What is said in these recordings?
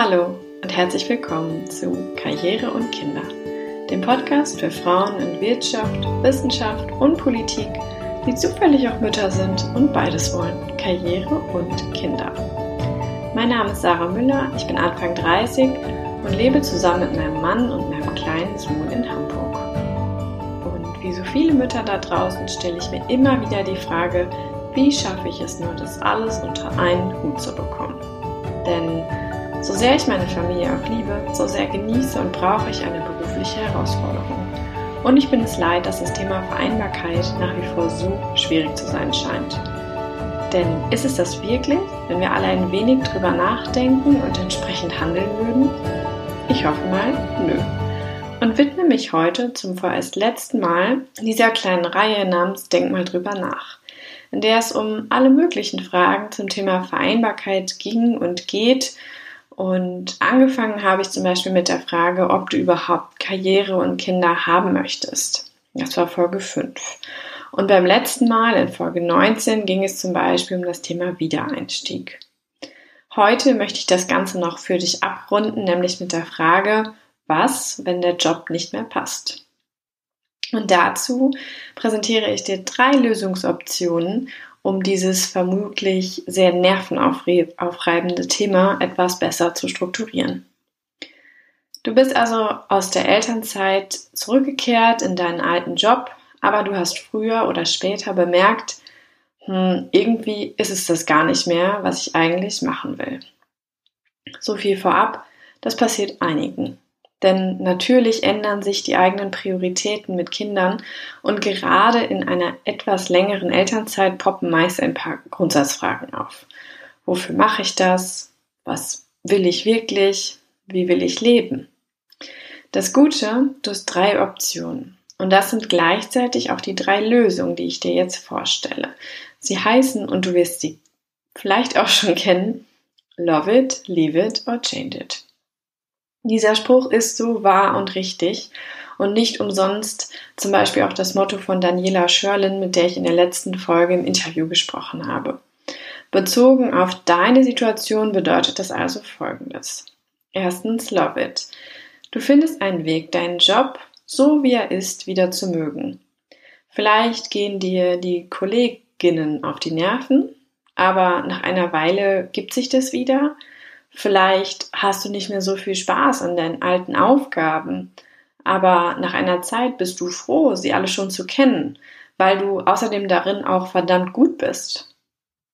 Hallo und herzlich willkommen zu Karriere und Kinder, dem Podcast für Frauen in Wirtschaft, Wissenschaft und Politik, die zufällig auch Mütter sind und beides wollen, Karriere und Kinder. Mein Name ist Sarah Müller, ich bin Anfang 30 und lebe zusammen mit meinem Mann und meinem kleinen Sohn in Hamburg. Und wie so viele Mütter da draußen stelle ich mir immer wieder die Frage, wie schaffe ich es nur, das alles unter einen Hut zu bekommen? Denn so sehr ich meine Familie auch liebe, so sehr genieße und brauche ich eine berufliche Herausforderung. Und ich bin es leid, dass das Thema Vereinbarkeit nach wie vor so schwierig zu sein scheint. Denn ist es das wirklich, wenn wir alle ein wenig drüber nachdenken und entsprechend handeln würden? Ich hoffe mal, nö. Und widme mich heute zum vorerst letzten Mal dieser kleinen Reihe namens Denk mal drüber nach, in der es um alle möglichen Fragen zum Thema Vereinbarkeit ging und geht und angefangen habe ich zum Beispiel mit der Frage, ob du überhaupt Karriere und Kinder haben möchtest. Das war Folge 5. Und beim letzten Mal, in Folge 19, ging es zum Beispiel um das Thema Wiedereinstieg. Heute möchte ich das Ganze noch für dich abrunden, nämlich mit der Frage, was, wenn der Job nicht mehr passt? Und dazu präsentiere ich dir drei Lösungsoptionen um dieses vermutlich sehr nervenaufreibende Thema etwas besser zu strukturieren. Du bist also aus der Elternzeit zurückgekehrt in deinen alten Job, aber du hast früher oder später bemerkt, hm, irgendwie ist es das gar nicht mehr, was ich eigentlich machen will. So viel vorab, das passiert einigen. Denn natürlich ändern sich die eigenen Prioritäten mit Kindern und gerade in einer etwas längeren Elternzeit poppen meist ein paar Grundsatzfragen auf. Wofür mache ich das? Was will ich wirklich? Wie will ich leben? Das Gute, du hast drei Optionen. Und das sind gleichzeitig auch die drei Lösungen, die ich dir jetzt vorstelle. Sie heißen, und du wirst sie vielleicht auch schon kennen, Love it, Leave it or Change it. Dieser Spruch ist so wahr und richtig und nicht umsonst zum Beispiel auch das Motto von Daniela Schörlin, mit der ich in der letzten Folge im Interview gesprochen habe. Bezogen auf deine Situation bedeutet das also folgendes. Erstens, love it. Du findest einen Weg, deinen Job so wie er ist wieder zu mögen. Vielleicht gehen dir die Kolleginnen auf die Nerven, aber nach einer Weile gibt sich das wieder Vielleicht hast du nicht mehr so viel Spaß an deinen alten Aufgaben, aber nach einer Zeit bist du froh, sie alle schon zu kennen, weil du außerdem darin auch verdammt gut bist.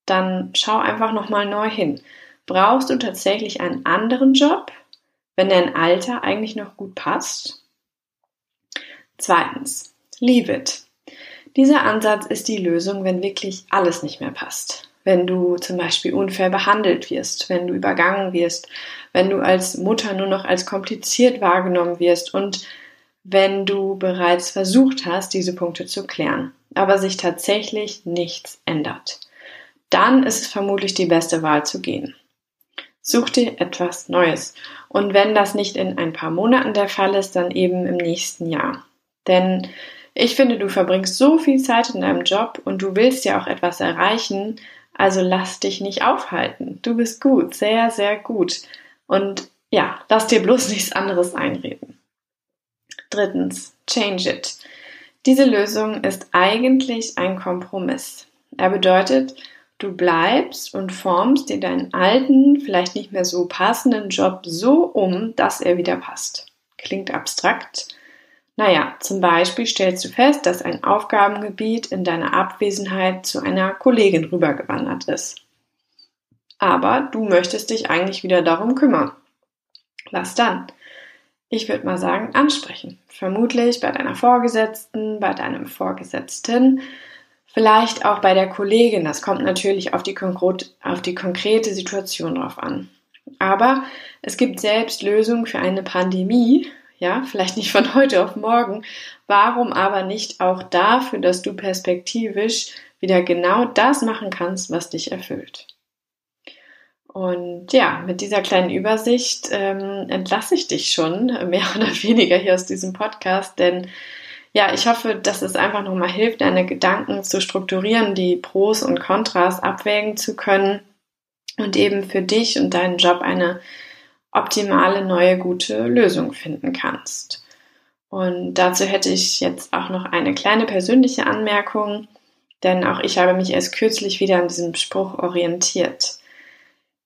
Dann schau einfach nochmal neu hin. Brauchst du tatsächlich einen anderen Job, wenn dein Alter eigentlich noch gut passt? Zweitens, leave it. Dieser Ansatz ist die Lösung, wenn wirklich alles nicht mehr passt wenn du zum Beispiel unfair behandelt wirst, wenn du übergangen wirst, wenn du als Mutter nur noch als kompliziert wahrgenommen wirst und wenn du bereits versucht hast, diese Punkte zu klären, aber sich tatsächlich nichts ändert. Dann ist es vermutlich die beste Wahl zu gehen. Such dir etwas Neues. Und wenn das nicht in ein paar Monaten der Fall ist, dann eben im nächsten Jahr. Denn ich finde, du verbringst so viel Zeit in deinem Job und du willst ja auch etwas erreichen, also lass dich nicht aufhalten. Du bist gut, sehr, sehr gut. Und ja, lass dir bloß nichts anderes einreden. Drittens, change it. Diese Lösung ist eigentlich ein Kompromiss. Er bedeutet, du bleibst und formst dir deinen alten, vielleicht nicht mehr so passenden Job so um, dass er wieder passt. Klingt abstrakt, naja, zum Beispiel stellst du fest, dass ein Aufgabengebiet in deiner Abwesenheit zu einer Kollegin rübergewandert ist. Aber du möchtest dich eigentlich wieder darum kümmern. Was dann? Ich würde mal sagen, ansprechen. Vermutlich bei deiner Vorgesetzten, bei deinem Vorgesetzten, vielleicht auch bei der Kollegin. Das kommt natürlich auf die, auf die konkrete Situation drauf an. Aber es gibt selbst Lösungen für eine Pandemie, ja, vielleicht nicht von heute auf morgen. Warum aber nicht auch dafür, dass du perspektivisch wieder genau das machen kannst, was dich erfüllt? Und ja, mit dieser kleinen Übersicht ähm, entlasse ich dich schon mehr oder weniger hier aus diesem Podcast, denn ja, ich hoffe, dass es einfach nochmal hilft, deine Gedanken zu strukturieren, die Pros und Kontras abwägen zu können und eben für dich und deinen Job eine optimale neue gute Lösung finden kannst. Und dazu hätte ich jetzt auch noch eine kleine persönliche Anmerkung, denn auch ich habe mich erst kürzlich wieder an diesem Spruch orientiert.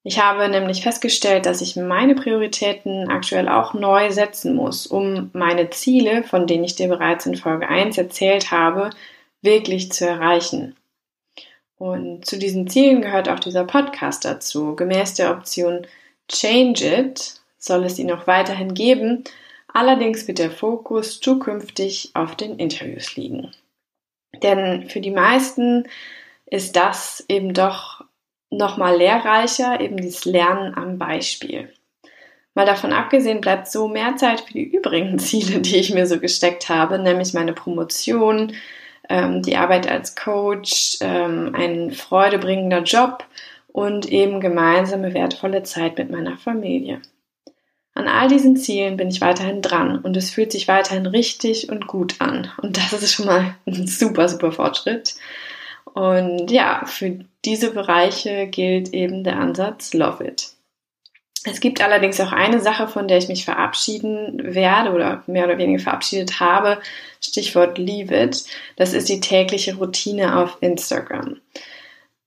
Ich habe nämlich festgestellt, dass ich meine Prioritäten aktuell auch neu setzen muss, um meine Ziele, von denen ich dir bereits in Folge 1 erzählt habe, wirklich zu erreichen. Und zu diesen Zielen gehört auch dieser Podcast dazu. Gemäß der Option Change It soll es ihn auch weiterhin geben, allerdings wird der Fokus zukünftig auf den Interviews liegen. Denn für die meisten ist das eben doch nochmal lehrreicher, eben dieses Lernen am Beispiel. Mal davon abgesehen bleibt so mehr Zeit für die übrigen Ziele, die ich mir so gesteckt habe, nämlich meine Promotion, ähm, die Arbeit als Coach, ähm, ein freudebringender Job und eben gemeinsame wertvolle Zeit mit meiner Familie. An all diesen Zielen bin ich weiterhin dran und es fühlt sich weiterhin richtig und gut an. Und das ist schon mal ein super, super Fortschritt. Und ja, für diese Bereiche gilt eben der Ansatz Love It. Es gibt allerdings auch eine Sache, von der ich mich verabschieden werde oder mehr oder weniger verabschiedet habe. Stichwort Leave It. Das ist die tägliche Routine auf Instagram.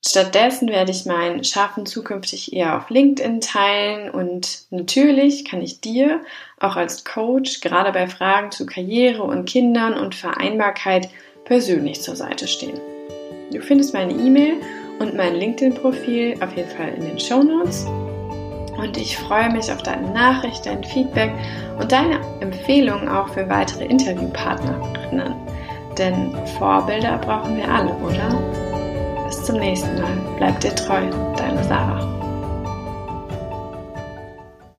Stattdessen werde ich mein Schaffen zukünftig eher auf LinkedIn teilen und natürlich kann ich dir auch als Coach gerade bei Fragen zu Karriere und Kindern und Vereinbarkeit persönlich zur Seite stehen. Du findest meine E-Mail und mein LinkedIn-Profil auf jeden Fall in den Show Notes. Und ich freue mich auf deine Nachricht, dein Feedback und deine Empfehlungen auch für weitere Interviewpartnerinnen. Denn Vorbilder brauchen wir alle, oder? Bis zum nächsten Mal. Bleib dir treu, deine Sarah.